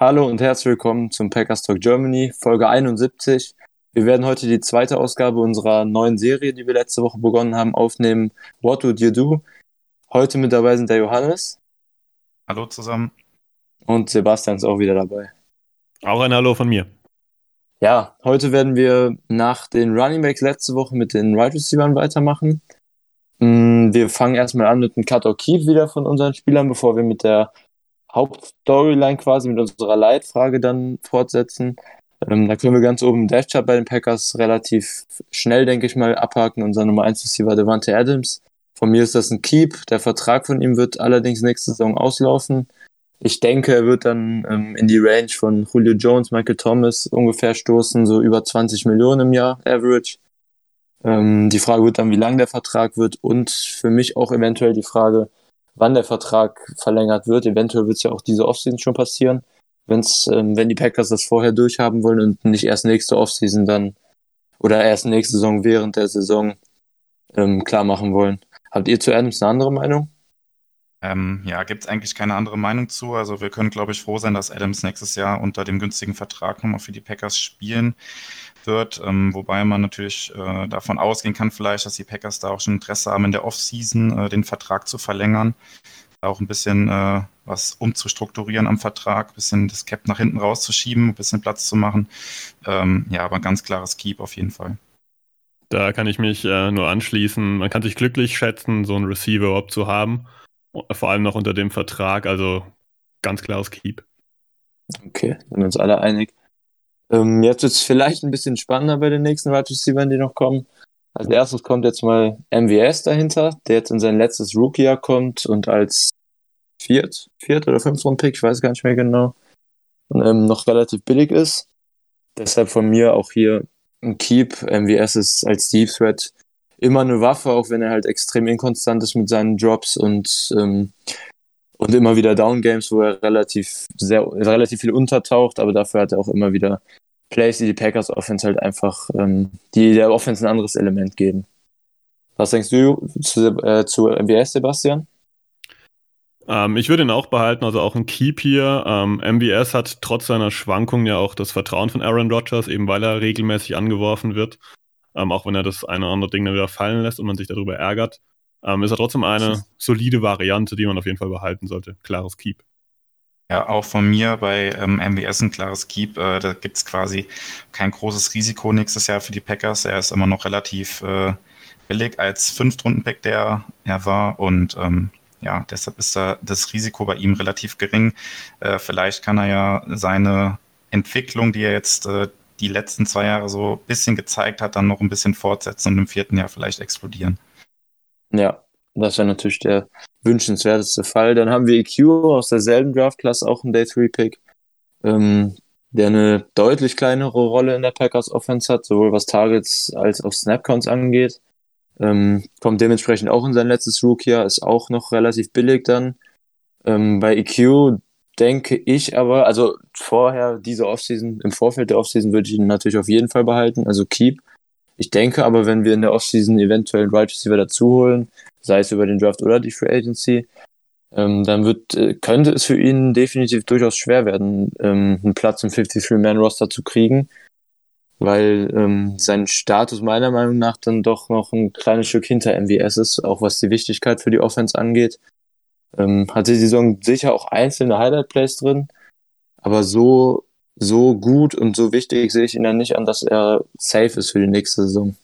Hallo und herzlich willkommen zum Packers Talk Germany, Folge 71. Wir werden heute die zweite Ausgabe unserer neuen Serie, die wir letzte Woche begonnen haben, aufnehmen. What Would You Do? Heute mit dabei sind der Johannes. Hallo zusammen. Und Sebastian ist auch wieder dabei. Auch ein Hallo von mir. Ja, heute werden wir nach den Running Backs letzte Woche mit den Wide right Receivers weitermachen. Mm, wir fangen erstmal an mit einem Cut or Keep wieder von unseren Spielern, bevor wir mit der Hauptstoryline quasi, mit unserer Leitfrage dann fortsetzen. Ähm, da können wir ganz oben im Dash-Chart bei den Packers relativ schnell, denke ich mal, abhaken. Unser Nummer 1 Receiver Devante Adams. Von mir ist das ein Keep. Der Vertrag von ihm wird allerdings nächste Saison auslaufen. Ich denke, er wird dann ähm, in die Range von Julio Jones, Michael Thomas ungefähr stoßen, so über 20 Millionen im Jahr, Average. Ähm, die Frage wird dann, wie lang der Vertrag wird und für mich auch eventuell die Frage, wann der Vertrag verlängert wird. Eventuell wird es ja auch diese Offseason schon passieren, wenn's, ähm, wenn die Packers das vorher durchhaben wollen und nicht erst nächste Offseason dann oder erst nächste Saison während der Saison ähm, klar machen wollen. Habt ihr zu Adams eine andere Meinung? Ähm, ja, gibt es eigentlich keine andere Meinung zu. Also wir können, glaube ich, froh sein, dass Adams nächstes Jahr unter dem günstigen Vertrag nochmal für die Packers spielen wird. Ähm, wobei man natürlich äh, davon ausgehen kann, vielleicht, dass die Packers da auch schon Interesse haben, in der Offseason äh, den Vertrag zu verlängern. Auch ein bisschen äh, was umzustrukturieren am Vertrag, ein bisschen das Cap nach hinten rauszuschieben, ein bisschen Platz zu machen. Ähm, ja, aber ein ganz klares Keep auf jeden Fall. Da kann ich mich äh, nur anschließen. Man kann sich glücklich schätzen, so einen Receiver überhaupt zu haben. Vor allem noch unter dem Vertrag, also ganz klares Keep. Okay, sind uns alle einig. Ähm, jetzt wird es vielleicht ein bisschen spannender bei den nächsten Wide Receivers, die noch kommen. Als erstes kommt jetzt mal MVS dahinter, der jetzt in sein letztes Rookie-Jahr kommt und als Viert, Viert oder Fünft-Rund-Pick, ich weiß gar nicht mehr genau, ähm, noch relativ billig ist. Deshalb von mir auch hier ein Keep. MVS ist als Deep Threat immer eine Waffe, auch wenn er halt extrem inkonstant ist mit seinen Drops und, ähm, und immer wieder Down Games, wo er relativ, sehr, relativ viel untertaucht, aber dafür hat er auch immer wieder Plays, die die Packers Offense halt einfach, ähm, die der Offense ein anderes Element geben. Was denkst du zu, äh, zu MBS, Sebastian? Ähm, ich würde ihn auch behalten, also auch ein Keep hier. Ähm, MBS hat trotz seiner Schwankungen ja auch das Vertrauen von Aaron Rodgers, eben weil er regelmäßig angeworfen wird ähm, auch wenn er das eine oder andere Ding dann wieder fallen lässt und man sich darüber ärgert, ähm, ist er trotzdem eine solide Variante, die man auf jeden Fall behalten sollte. Klares Keep. Ja, auch von mir bei ähm, MBS ein klares Keep. Äh, da gibt es quasi kein großes Risiko nächstes Jahr für die Packers. Er ist immer noch relativ äh, billig als Fünftrunden-Pack, der er war. Und ähm, ja, deshalb ist da das Risiko bei ihm relativ gering. Äh, vielleicht kann er ja seine Entwicklung, die er jetzt äh, die letzten zwei Jahre so ein bisschen gezeigt hat, dann noch ein bisschen fortsetzen und im vierten Jahr vielleicht explodieren. Ja, das wäre natürlich der wünschenswerteste Fall. Dann haben wir EQ aus derselben Draftklasse, auch ein Day-3-Pick, ähm, der eine deutlich kleinere Rolle in der Packers Offense hat, sowohl was Targets als auch Snapcounts angeht. Ähm, kommt dementsprechend auch in sein letztes Rookie-Jahr, ist auch noch relativ billig dann. Ähm, bei EQ denke ich aber, also vorher diese Offseason, im Vorfeld der Offseason würde ich ihn natürlich auf jeden Fall behalten, also keep. Ich denke aber, wenn wir in der Offseason eventuell einen Right Receiver dazu holen, sei es über den Draft oder die Free Agency, ähm, dann wird, äh, könnte es für ihn definitiv durchaus schwer werden, ähm, einen Platz im 53-Man-Roster zu kriegen, weil ähm, sein Status meiner Meinung nach dann doch noch ein kleines Stück hinter MVS ist, auch was die Wichtigkeit für die Offense angeht. Ähm, hatte die Saison sicher auch einzelne Highlight-Plays drin, aber so, so gut und so wichtig sehe ich ihn dann nicht an, dass er safe ist für die nächste Saison.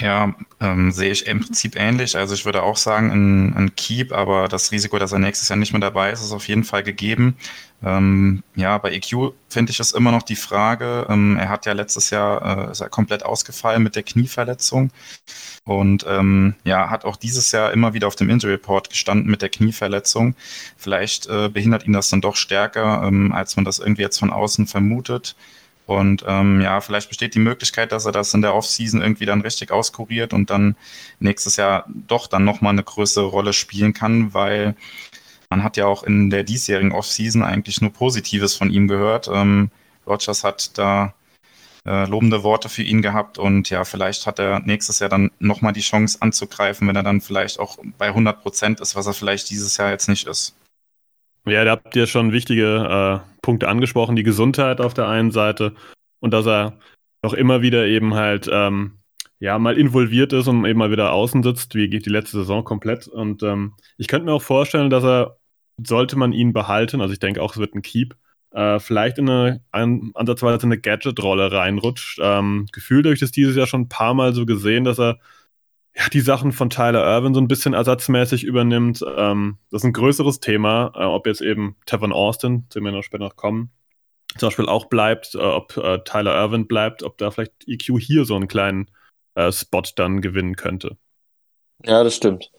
Ja, ähm, sehe ich im Prinzip ähnlich. Also ich würde auch sagen, ein, ein Keep, aber das Risiko, dass er nächstes Jahr nicht mehr dabei ist, ist auf jeden Fall gegeben. Ähm, ja, bei EQ finde ich es immer noch die Frage. Ähm, er hat ja letztes Jahr äh, ist er komplett ausgefallen mit der Knieverletzung und ähm, ja, hat auch dieses Jahr immer wieder auf dem Injury Report gestanden mit der Knieverletzung. Vielleicht äh, behindert ihn das dann doch stärker, ähm, als man das irgendwie jetzt von außen vermutet. Und ähm, ja, vielleicht besteht die Möglichkeit, dass er das in der Offseason irgendwie dann richtig auskuriert und dann nächstes Jahr doch dann nochmal eine größere Rolle spielen kann, weil man hat ja auch in der diesjährigen Offseason eigentlich nur Positives von ihm gehört. Ähm, Rogers hat da äh, lobende Worte für ihn gehabt und ja, vielleicht hat er nächstes Jahr dann nochmal die Chance anzugreifen, wenn er dann vielleicht auch bei 100 Prozent ist, was er vielleicht dieses Jahr jetzt nicht ist. Ja, da habt ihr schon wichtige äh, Punkte angesprochen. Die Gesundheit auf der einen Seite und dass er auch immer wieder eben halt ähm, ja mal involviert ist und eben mal wieder außen sitzt, wie geht die letzte Saison komplett. Und ähm, ich könnte mir auch vorstellen, dass er, sollte man ihn behalten, also ich denke auch, es wird ein Keep, äh, vielleicht in eine ein, ansatzweise eine Gadget-Rolle reinrutscht. Ähm, gefühlt habe ich das dieses Jahr schon ein paar Mal so gesehen, dass er ja, die Sachen von Tyler Irvin so ein bisschen ersatzmäßig übernimmt. Ähm, das ist ein größeres Thema, äh, ob jetzt eben Tevin Austin, zu dem wir noch später noch kommen, zum Beispiel auch bleibt, äh, ob äh, Tyler Irvin bleibt, ob da vielleicht EQ hier so einen kleinen äh, Spot dann gewinnen könnte. Ja, das stimmt.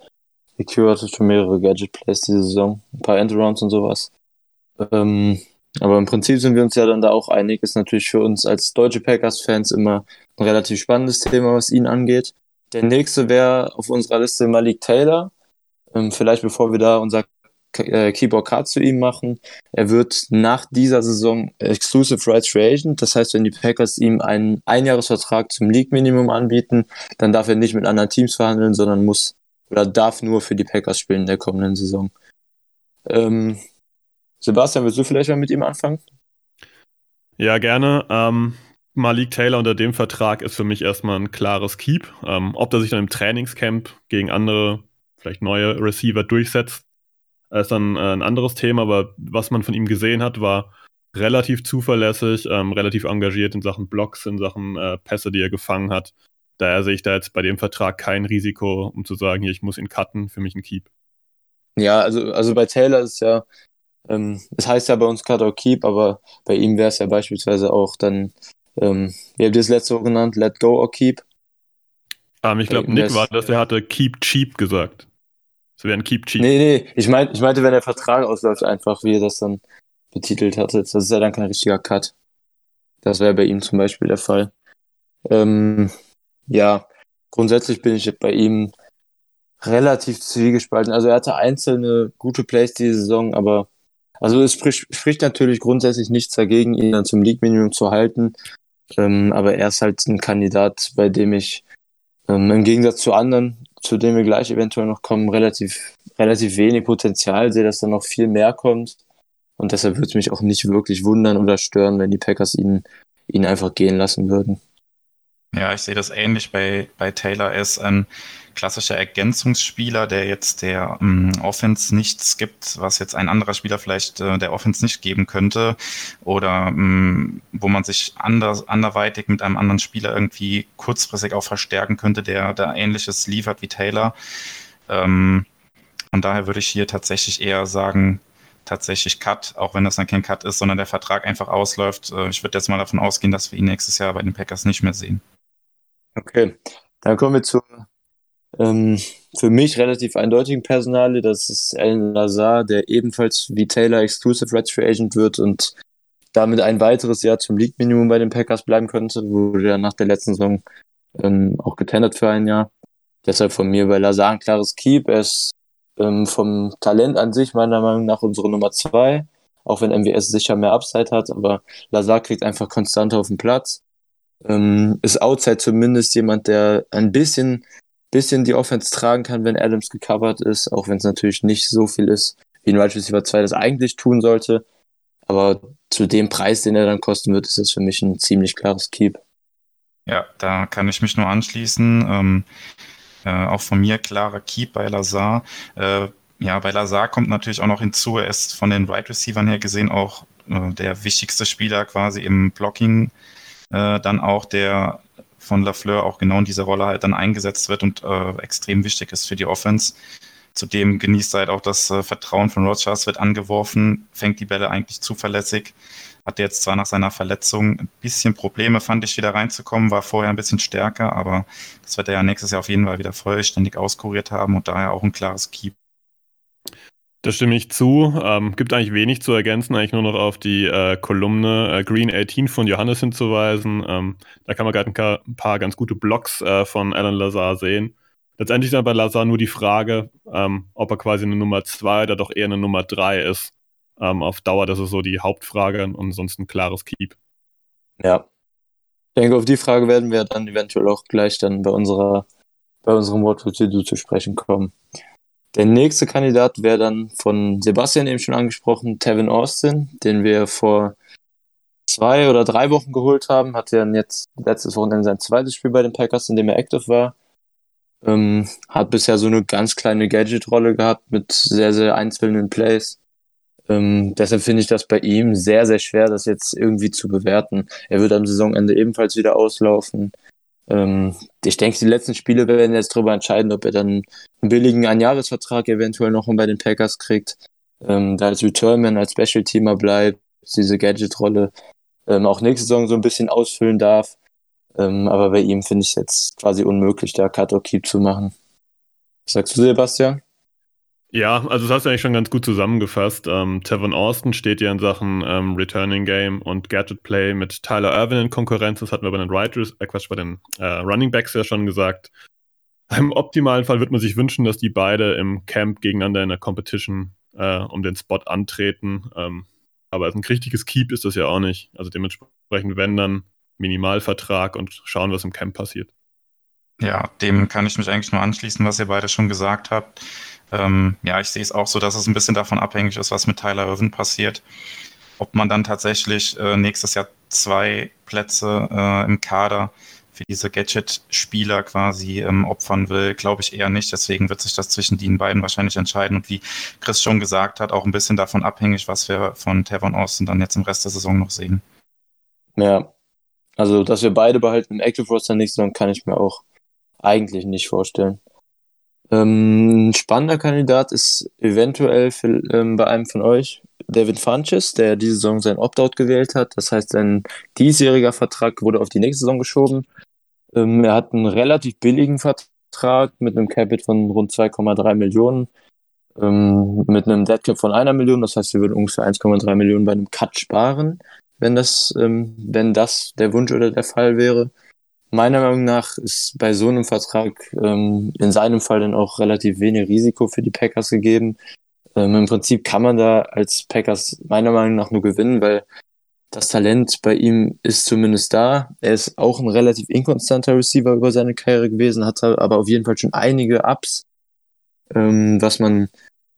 EQ hatte schon mehrere Gadget-Plays diese Saison, ein paar Endarounds und sowas. Ähm, aber im Prinzip sind wir uns ja dann da auch einig. Ist natürlich für uns als deutsche Packers-Fans immer ein relativ spannendes Thema, was ihn angeht. Der nächste wäre auf unserer Liste Malik Taylor. Ähm, vielleicht bevor wir da unser äh, Keyboard Card zu ihm machen. Er wird nach dieser Saison Exclusive Rights Free Agent. Das heißt, wenn die Packers ihm einen Einjahresvertrag zum League Minimum anbieten, dann darf er nicht mit anderen Teams verhandeln, sondern muss oder darf nur für die Packers spielen in der kommenden Saison. Ähm, Sebastian, willst du vielleicht mal mit ihm anfangen? Ja, gerne. Ähm, Malik Taylor unter dem Vertrag ist für mich erstmal ein klares Keep. Ähm, ob er sich dann im Trainingscamp gegen andere, vielleicht neue Receiver durchsetzt, ist dann äh, ein anderes Thema. Aber was man von ihm gesehen hat, war relativ zuverlässig, ähm, relativ engagiert in Sachen Blocks, in Sachen äh, Pässe, die er gefangen hat. Daher sehe ich da jetzt bei dem Vertrag kein Risiko, um zu sagen, hier, ich muss ihn cutten, für mich ein Keep. Ja, also, also bei Taylor ist ja, ähm, es heißt ja bei uns Cut or Keep, aber bei ihm wäre es ja beispielsweise auch dann ähm, wie habt ihr das letzte Woche genannt? Let go or keep? Ähm, ich glaube, Nick war das, der hatte keep cheap gesagt. Es wäre ein keep cheap. Nee, nee, ich, mein, ich meinte, wenn der Vertrag ausläuft, einfach, wie ihr das dann betitelt hattet. Das ist ja dann kein richtiger Cut. Das wäre bei ihm zum Beispiel der Fall. Ähm, ja, grundsätzlich bin ich bei ihm relativ zwiegespalten. Also er hatte einzelne gute Plays diese Saison, aber also es spricht, spricht natürlich grundsätzlich nichts dagegen, ihn dann zum League-Minimum zu halten. Ähm, aber er ist halt ein Kandidat, bei dem ich ähm, im Gegensatz zu anderen, zu denen wir gleich eventuell noch kommen, relativ, relativ wenig Potenzial sehe, dass da noch viel mehr kommt. Und deshalb würde es mich auch nicht wirklich wundern oder stören, wenn die Packers ihn, ihn einfach gehen lassen würden. Ja, ich sehe das ähnlich bei, bei Taylor. Ist ein klassischer Ergänzungsspieler, der jetzt der ähm, Offense nichts gibt, was jetzt ein anderer Spieler vielleicht äh, der Offense nicht geben könnte. Oder ähm, wo man sich anders, anderweitig mit einem anderen Spieler irgendwie kurzfristig auch verstärken könnte, der da ähnliches liefert wie Taylor. Ähm, von daher würde ich hier tatsächlich eher sagen, tatsächlich Cut, auch wenn das dann kein Cut ist, sondern der Vertrag einfach ausläuft. Äh, ich würde jetzt mal davon ausgehen, dass wir ihn nächstes Jahr bei den Packers nicht mehr sehen. Okay, dann kommen wir zur ähm, für mich relativ eindeutigen Personale. Das ist Alan Lazar, der ebenfalls wie Taylor Exclusive Red Agent wird und damit ein weiteres Jahr zum League-Minimum bei den Packers bleiben könnte. Wurde ja nach der letzten Saison ähm, auch getendert für ein Jahr. Deshalb von mir bei Lazar ein klares Keep. Er ist ähm, vom Talent an sich meiner Meinung nach unsere Nummer zwei. Auch wenn MWS sicher mehr Upside hat, aber Lazar kriegt einfach konstant auf den Platz. Ähm, ist Outside zumindest jemand, der ein bisschen, bisschen die Offense tragen kann, wenn Adams gecovert ist, auch wenn es natürlich nicht so viel ist, wie ein Wide Receiver 2 das eigentlich tun sollte. Aber zu dem Preis, den er dann kosten wird, ist das für mich ein ziemlich klares Keep. Ja, da kann ich mich nur anschließen. Ähm, äh, auch von mir klarer Keep bei Lazar. Äh, ja, bei Lazar kommt natürlich auch noch hinzu, er ist von den Wide right Receivern her gesehen auch äh, der wichtigste Spieler quasi im Blocking äh, dann auch der von Lafleur auch genau in dieser Rolle halt dann eingesetzt wird und äh, extrem wichtig ist für die Offense. Zudem genießt er halt auch das äh, Vertrauen von Rogers, wird angeworfen, fängt die Bälle eigentlich zuverlässig. Hatte jetzt zwar nach seiner Verletzung ein bisschen Probleme, fand ich, wieder reinzukommen, war vorher ein bisschen stärker, aber das wird er ja nächstes Jahr auf jeden Fall wieder vollständig auskuriert haben und daher auch ein klares Keep. Das stimme ich zu. Ähm, gibt eigentlich wenig zu ergänzen, eigentlich nur noch auf die äh, Kolumne äh, Green 18 von Johannes hinzuweisen. Ähm, da kann man gerade ein, ein, paar ganz gute Blogs äh, von Alan Lazar sehen. Letztendlich ist bei Lazar nur die Frage, ähm, ob er quasi eine Nummer 2 oder doch eher eine Nummer 3 ist. Ähm, auf Dauer, das ist so die Hauptfrage und sonst ein klares Keep. Ja. Ich denke, auf die Frage werden wir dann eventuell auch gleich dann bei unserer bei unserem Wort für zu sprechen kommen. Der nächste Kandidat wäre dann von Sebastian eben schon angesprochen, Tevin Austin, den wir vor zwei oder drei Wochen geholt haben. Hat ja jetzt letztes Wochenende sein zweites Spiel bei den Packers, in dem er active war. Ähm, hat bisher so eine ganz kleine Gadget-Rolle gehabt mit sehr, sehr einzelnen Plays. Ähm, deshalb finde ich das bei ihm sehr, sehr schwer, das jetzt irgendwie zu bewerten. Er wird am Saisonende ebenfalls wieder auslaufen. Ähm, ich denke, die letzten Spiele werden jetzt darüber entscheiden, ob er dann einen billigen Einjahresvertrag eventuell noch bei den Packers kriegt, ähm, da als Returnman, als Special-Teamer bleibt, diese Gadget-Rolle ähm, auch nächste Saison so ein bisschen ausfüllen darf. Ähm, aber bei ihm finde ich es jetzt quasi unmöglich, da Cut or Keep zu machen. Was sagst du, Sebastian? Ja, also das hast du eigentlich schon ganz gut zusammengefasst. Ähm, Tevin Austin steht ja in Sachen ähm, Returning Game und Gadget Play mit Tyler Irvin in Konkurrenz. Das hatten wir bei den Writers, äh Quatsch, bei den äh, Running Backs ja schon gesagt. Im optimalen Fall wird man sich wünschen, dass die beide im Camp gegeneinander in der Competition äh, um den Spot antreten. Ähm, aber ein richtiges Keep ist das ja auch nicht. Also dementsprechend, wenn dann Minimalvertrag und schauen, was im Camp passiert. Ja, dem kann ich mich eigentlich nur anschließen, was ihr beide schon gesagt habt. Ähm, ja, ich sehe es auch so, dass es ein bisschen davon abhängig ist, was mit Tyler Irvin passiert. Ob man dann tatsächlich äh, nächstes Jahr zwei Plätze äh, im Kader für diese Gadget-Spieler quasi ähm, opfern will, glaube ich eher nicht. Deswegen wird sich das zwischen den beiden wahrscheinlich entscheiden. Und wie Chris schon gesagt hat, auch ein bisschen davon abhängig, was wir von Tavon Austin dann jetzt im Rest der Saison noch sehen. Ja, also dass wir beide behalten im Active Roster nächste Saison, kann ich mir auch eigentlich nicht vorstellen. Ähm, ein spannender Kandidat ist eventuell für, ähm, bei einem von euch David Funches, der diese Saison sein Opt-out gewählt hat. Das heißt, sein diesjähriger Vertrag wurde auf die nächste Saison geschoben. Ähm, er hat einen relativ billigen Vertrag mit einem Capit von rund 2,3 Millionen, ähm, mit einem Deadcap von einer Million. Das heißt, wir würden ungefähr 1,3 Millionen bei einem Cut sparen, wenn das, ähm, wenn das der Wunsch oder der Fall wäre meiner Meinung nach ist bei so einem Vertrag ähm, in seinem Fall dann auch relativ wenig Risiko für die Packers gegeben. Ähm, Im Prinzip kann man da als Packers meiner Meinung nach nur gewinnen, weil das Talent bei ihm ist zumindest da. Er ist auch ein relativ inkonstanter Receiver über seine Karriere gewesen, hat aber auf jeden Fall schon einige Ups, ähm, was man,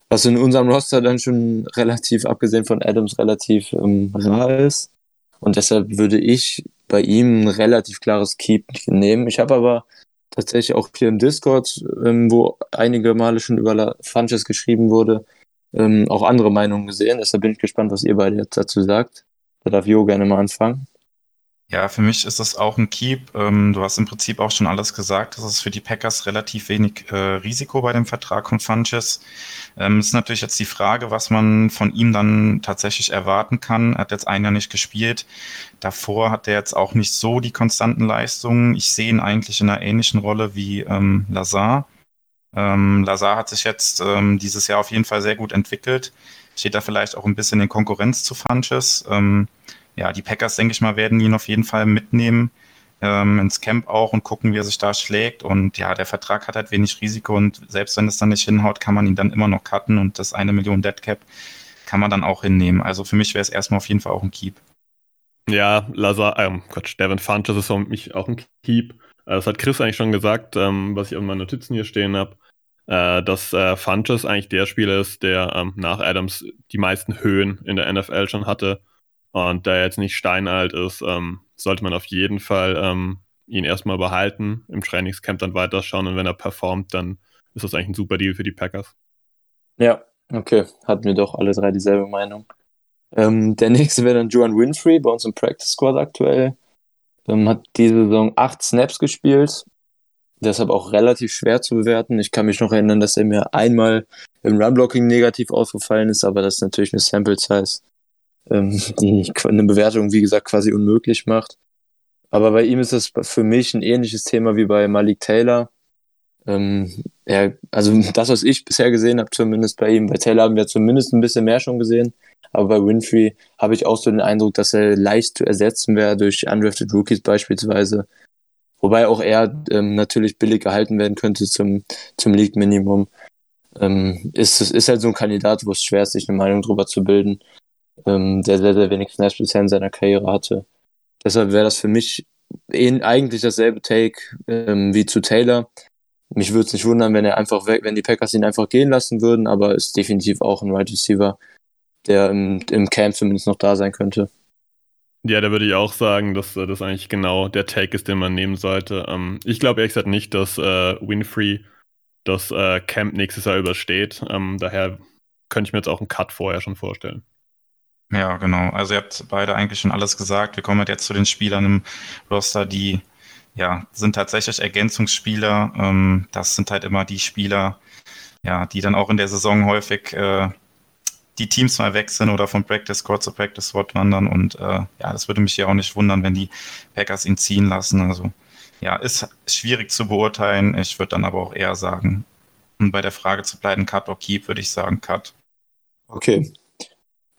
was in unserem Roster dann schon relativ, abgesehen von Adams, relativ ähm, rar ist. Und deshalb würde ich bei ihm ein relativ klares Keep nehmen. Ich habe aber tatsächlich auch hier im Discord, ähm, wo einige Male schon über Funches geschrieben wurde, ähm, auch andere Meinungen gesehen. Deshalb bin ich gespannt, was ihr beide jetzt dazu sagt. Da darf Jo gerne mal anfangen. Ja, für mich ist das auch ein Keep. Ähm, du hast im Prinzip auch schon alles gesagt. Das ist für die Packers relativ wenig äh, Risiko bei dem Vertrag von Funches. Ähm, ist natürlich jetzt die Frage, was man von ihm dann tatsächlich erwarten kann. Er hat jetzt ein Jahr nicht gespielt. Davor hat er jetzt auch nicht so die konstanten Leistungen. Ich sehe ihn eigentlich in einer ähnlichen Rolle wie ähm, Lazar. Ähm, Lazar hat sich jetzt ähm, dieses Jahr auf jeden Fall sehr gut entwickelt. Steht da vielleicht auch ein bisschen in Konkurrenz zu Funches. Ähm, ja, die Packers, denke ich mal, werden ihn auf jeden Fall mitnehmen ähm, ins Camp auch und gucken, wie er sich da schlägt. Und ja, der Vertrag hat halt wenig Risiko und selbst wenn es dann nicht hinhaut, kann man ihn dann immer noch cutten und das eine Million Dead Cap kann man dann auch hinnehmen. Also für mich wäre es erstmal auf jeden Fall auch ein Keep. Ja, Lazar, ähm, Quatsch, Devin Funches ist für mich auch ein Keep. Äh, das hat Chris eigentlich schon gesagt, ähm, was ich auf meinen Notizen hier stehen habe, äh, dass äh, Funches eigentlich der Spieler ist, der ähm, nach Adams die meisten Höhen in der NFL schon hatte. Und da er jetzt nicht steinalt ist, ähm, sollte man auf jeden Fall ähm, ihn erstmal behalten, im Trainingscamp dann weiterschauen und wenn er performt, dann ist das eigentlich ein super Deal für die Packers. Ja, okay. Hatten wir doch alle drei dieselbe Meinung. Ähm, der nächste wäre dann Joan Winfrey, bei uns im Practice Squad aktuell. Ähm, hat diese Saison acht Snaps gespielt, deshalb auch relativ schwer zu bewerten. Ich kann mich noch erinnern, dass er mir einmal im Runblocking negativ aufgefallen ist, aber das ist natürlich eine Sample Size ähm, die eine Bewertung, wie gesagt, quasi unmöglich macht. Aber bei ihm ist es für mich ein ähnliches Thema wie bei Malik Taylor. Ähm, ja, also das, was ich bisher gesehen habe, zumindest bei ihm, bei Taylor haben wir zumindest ein bisschen mehr schon gesehen. Aber bei Winfrey habe ich auch so den Eindruck, dass er leicht zu ersetzen wäre durch undrafted Rookies beispielsweise. Wobei auch er ähm, natürlich billig gehalten werden könnte zum, zum League-Minimum. Ähm, ist, ist halt so ein Kandidat, wo es schwer ist, sich eine Meinung drüber zu bilden, ähm, der sehr, sehr wenig Snaps bisher in seiner Karriere hatte. Deshalb wäre das für mich eigentlich dasselbe Take ähm, wie zu Taylor. Mich würde es nicht wundern, wenn er einfach weg, wenn die Packers ihn einfach gehen lassen würden, aber ist definitiv auch ein Wide right Receiver, der im, im Camp zumindest noch da sein könnte. Ja, da würde ich auch sagen, dass äh, das eigentlich genau der Take ist, den man nehmen sollte. Ähm, ich glaube ehrlich gesagt nicht, dass äh, Winfrey das äh, Camp nächstes Jahr übersteht. Ähm, daher könnte ich mir jetzt auch einen Cut vorher schon vorstellen. Ja, genau. Also ihr habt beide eigentlich schon alles gesagt. Wir kommen jetzt zu den Spielern im Roster, die ja sind tatsächlich Ergänzungsspieler. Ähm, das sind halt immer die Spieler, ja, die dann auch in der Saison häufig äh, die Teams mal wechseln oder von Practice Squad zu Practice Squad wandern. Und äh, ja, das würde mich ja auch nicht wundern, wenn die Packers ihn ziehen lassen. Also ja, ist schwierig zu beurteilen. Ich würde dann aber auch eher sagen, um bei der Frage zu bleiben, Cut or Keep, würde ich sagen Cut. Okay.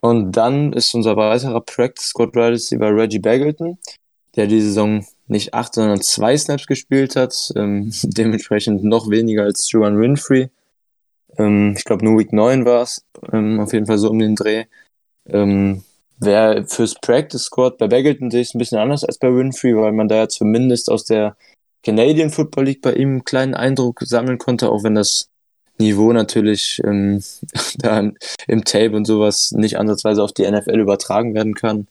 Und dann ist unser weiterer Practice Squad Wide Receiver Reggie Baggleton, der die Saison nicht acht, sondern zwei Snaps gespielt hat, ähm, dementsprechend noch weniger als Juan Winfrey. Ähm, ich glaube, nur Week 9 war es, ähm, auf jeden Fall so um den Dreh. Ähm, Wäre fürs Practice Squad bei Baggleton sehe ich es ein bisschen anders als bei Winfrey, weil man da ja zumindest aus der Canadian Football League bei ihm einen kleinen Eindruck sammeln konnte, auch wenn das Niveau natürlich ähm, da im Tape und sowas nicht ansatzweise auf die NFL übertragen werden kann,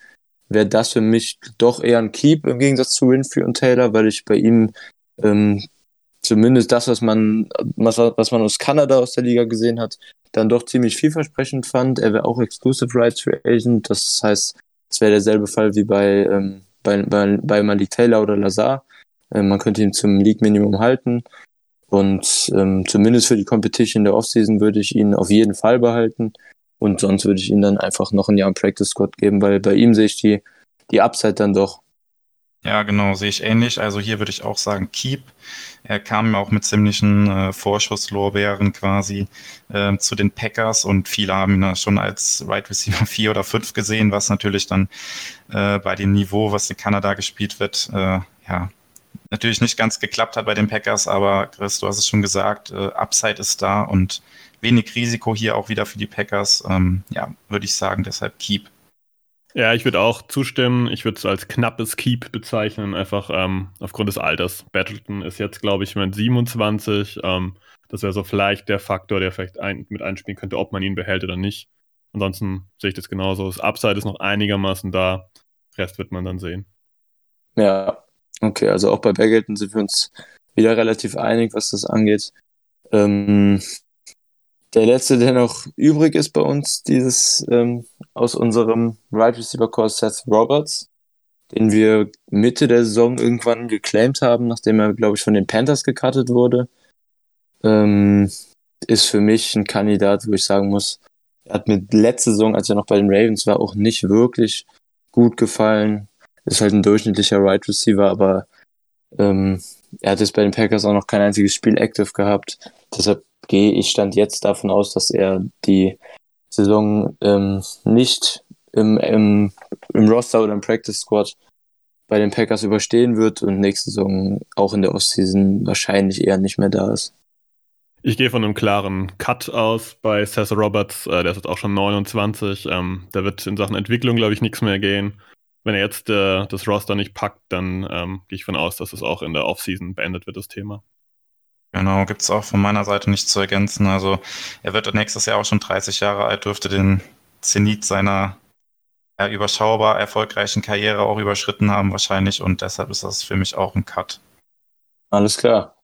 wäre das für mich doch eher ein Keep im Gegensatz zu Winfrey und Taylor, weil ich bei ihm ähm, zumindest das, was man, was, was man aus Kanada aus der Liga gesehen hat, dann doch ziemlich vielversprechend fand. Er wäre auch Exclusive Rights Free Agent, das heißt, es wäre derselbe Fall wie bei, ähm, bei, bei, bei Malik Taylor oder Lazar. Ähm, man könnte ihn zum League-Minimum halten. Und ähm, zumindest für die Competition der Offseason würde ich ihn auf jeden Fall behalten. Und sonst würde ich ihn dann einfach noch ein Jahr im Practice Squad geben, weil bei ihm sehe ich die, die Upside dann doch. Ja, genau, sehe ich ähnlich. Also hier würde ich auch sagen, Keep. Er kam auch mit ziemlichen äh, Vorschusslorbeeren quasi äh, zu den Packers und viele haben ihn schon als Right Receiver 4 oder 5 gesehen, was natürlich dann äh, bei dem Niveau, was in Kanada gespielt wird, äh, ja, natürlich nicht ganz geklappt hat bei den Packers, aber Chris, du hast es schon gesagt, äh, Upside ist da und wenig Risiko hier auch wieder für die Packers. Ähm, ja, würde ich sagen, deshalb Keep. Ja, ich würde auch zustimmen. Ich würde es als knappes Keep bezeichnen, einfach ähm, aufgrund des Alters. Battleton ist jetzt, glaube ich, mit 27. Ähm, das wäre so vielleicht der Faktor, der vielleicht ein, mit einspielen könnte, ob man ihn behält oder nicht. Ansonsten sehe ich das genauso. Das Upside ist noch einigermaßen da. Rest wird man dann sehen. Ja, okay. Also auch bei Baggleton sind wir uns wieder relativ einig, was das angeht. Ähm, der letzte, der noch übrig ist bei uns, dieses ähm, aus unserem Right Receiver Core Seth Roberts, den wir Mitte der Saison irgendwann geclaimed haben, nachdem er, glaube ich, von den Panthers gecuttet wurde, ähm, ist für mich ein Kandidat, wo ich sagen muss, er hat mir letzte Saison, als er noch bei den Ravens war, auch nicht wirklich gut gefallen. Ist halt ein durchschnittlicher Right Receiver, aber ähm, er hat jetzt bei den Packers auch noch kein einziges Spiel active gehabt. Deshalb gehe ich stand jetzt davon aus, dass er die Saison ähm, nicht im, im, im Roster oder im Practice Squad bei den Packers überstehen wird und nächste Saison auch in der Offseason wahrscheinlich eher nicht mehr da ist. Ich gehe von einem klaren Cut aus bei Seth Roberts. Äh, der ist jetzt auch schon 29. Ähm, da wird in Sachen Entwicklung, glaube ich, nichts mehr gehen. Wenn er jetzt äh, das Roster nicht packt, dann ähm, gehe ich von aus, dass es auch in der Offseason beendet wird, das Thema. Genau, gibt es auch von meiner Seite nichts zu ergänzen. Also er wird nächstes Jahr auch schon 30 Jahre alt, dürfte den Zenit seiner ja, überschaubar erfolgreichen Karriere auch überschritten haben wahrscheinlich und deshalb ist das für mich auch ein Cut. Alles klar.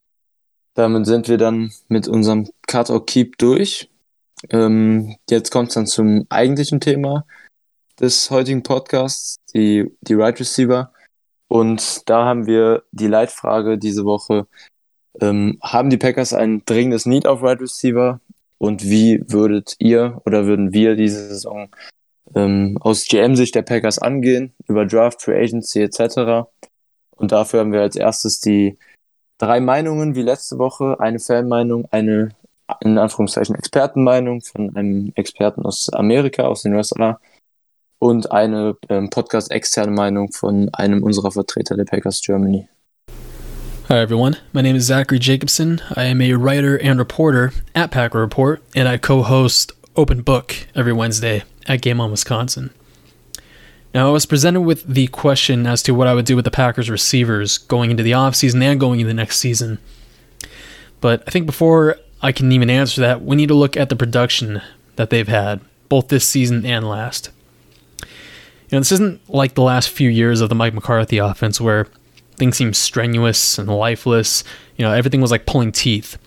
Damit sind wir dann mit unserem Cut or Keep durch. Ähm, jetzt kommt es dann zum eigentlichen Thema des heutigen Podcasts, die, die Right Receiver. Und da haben wir die Leitfrage diese Woche, ähm, haben die Packers ein dringendes Need auf right Receiver? Und wie würdet ihr oder würden wir diese Saison ähm, aus GM-Sicht der Packers angehen, über Draft, Free Agency etc.? Und dafür haben wir als erstes die drei Meinungen wie letzte Woche, eine Fanmeinung, eine in Anführungszeichen Expertenmeinung von einem Experten aus Amerika, aus den USA und eine ähm, Podcast-externe Meinung von einem unserer Vertreter der Packers Germany. Hi everyone, my name is Zachary Jacobson. I am a writer and reporter at Packer Report, and I co-host Open Book every Wednesday at Game On Wisconsin. Now, I was presented with the question as to what I would do with the Packers receivers going into the offseason and going into the next season. But I think before I can even answer that, we need to look at the production that they've had, both this season and last. You know, this isn't like the last few years of the Mike McCarthy offense where things seemed strenuous and lifeless. You know, everything was like pulling teeth.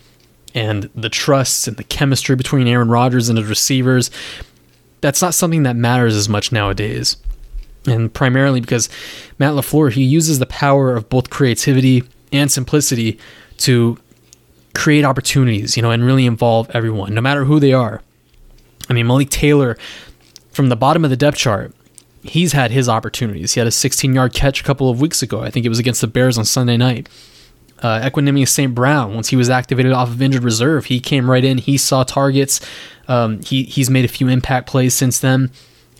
And the trust and the chemistry between Aaron Rodgers and his receivers, that's not something that matters as much nowadays. And primarily because Matt LaFleur, he uses the power of both creativity and simplicity to create opportunities, you know, and really involve everyone, no matter who they are. I mean, Malik Taylor, from the bottom of the depth chart, he's had his opportunities. He had a 16 yard catch a couple of weeks ago. I think it was against the Bears on Sunday night. Uh, St. Brown, once he was activated off of injured reserve, he came right in. He saw targets. Um, he he's made a few impact plays since then.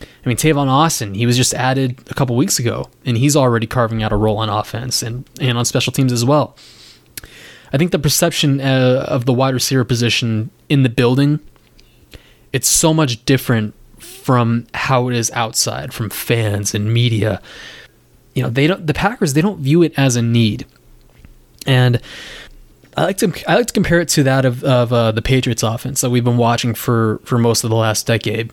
I mean, Tavon Austin, he was just added a couple weeks ago, and he's already carving out a role on offense and, and on special teams as well. I think the perception uh, of the wide receiver position in the building, it's so much different from how it is outside from fans and media. You know, they don't the Packers they don't view it as a need. And I like to I like to compare it to that of, of uh, the Patriots offense that we've been watching for for most of the last decade.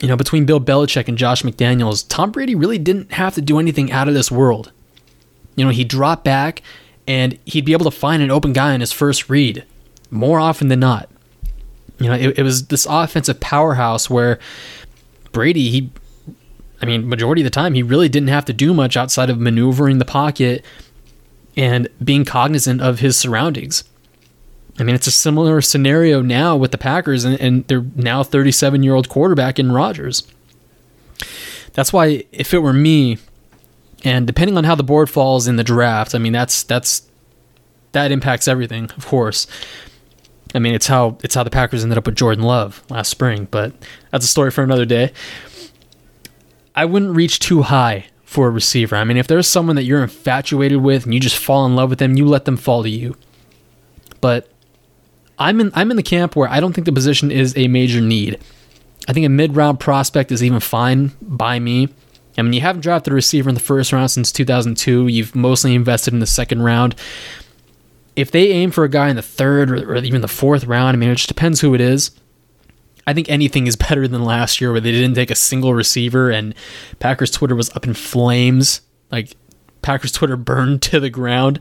You know, between Bill Belichick and Josh McDaniels, Tom Brady really didn't have to do anything out of this world. You know, he dropped back and he'd be able to find an open guy on his first read more often than not. You know, it, it was this offensive powerhouse where Brady, he, I mean, majority of the time, he really didn't have to do much outside of maneuvering the pocket and being cognizant of his surroundings. I mean, it's a similar scenario now with the Packers and, and their now 37 year old quarterback in Rodgers. That's why, if it were me, and depending on how the board falls in the draft, I mean, that's that's that impacts everything, of course. I mean, it's how it's how the Packers ended up with Jordan Love last spring, but that's a story for another day. I wouldn't reach too high for a receiver. I mean, if there's someone that you're infatuated with and you just fall in love with them, you let them fall to you. But I'm in I'm in the camp where I don't think the position is a major need. I think a mid-round prospect is even fine by me. I mean, you haven't drafted a receiver in the first round since 2002. You've mostly invested in the second round. If they aim for a guy in the third or, or even the fourth round, I mean, it just depends who it is. I think anything is better than last year where they didn't take a single receiver and Packers Twitter was up in flames. Like Packers Twitter burned to the ground.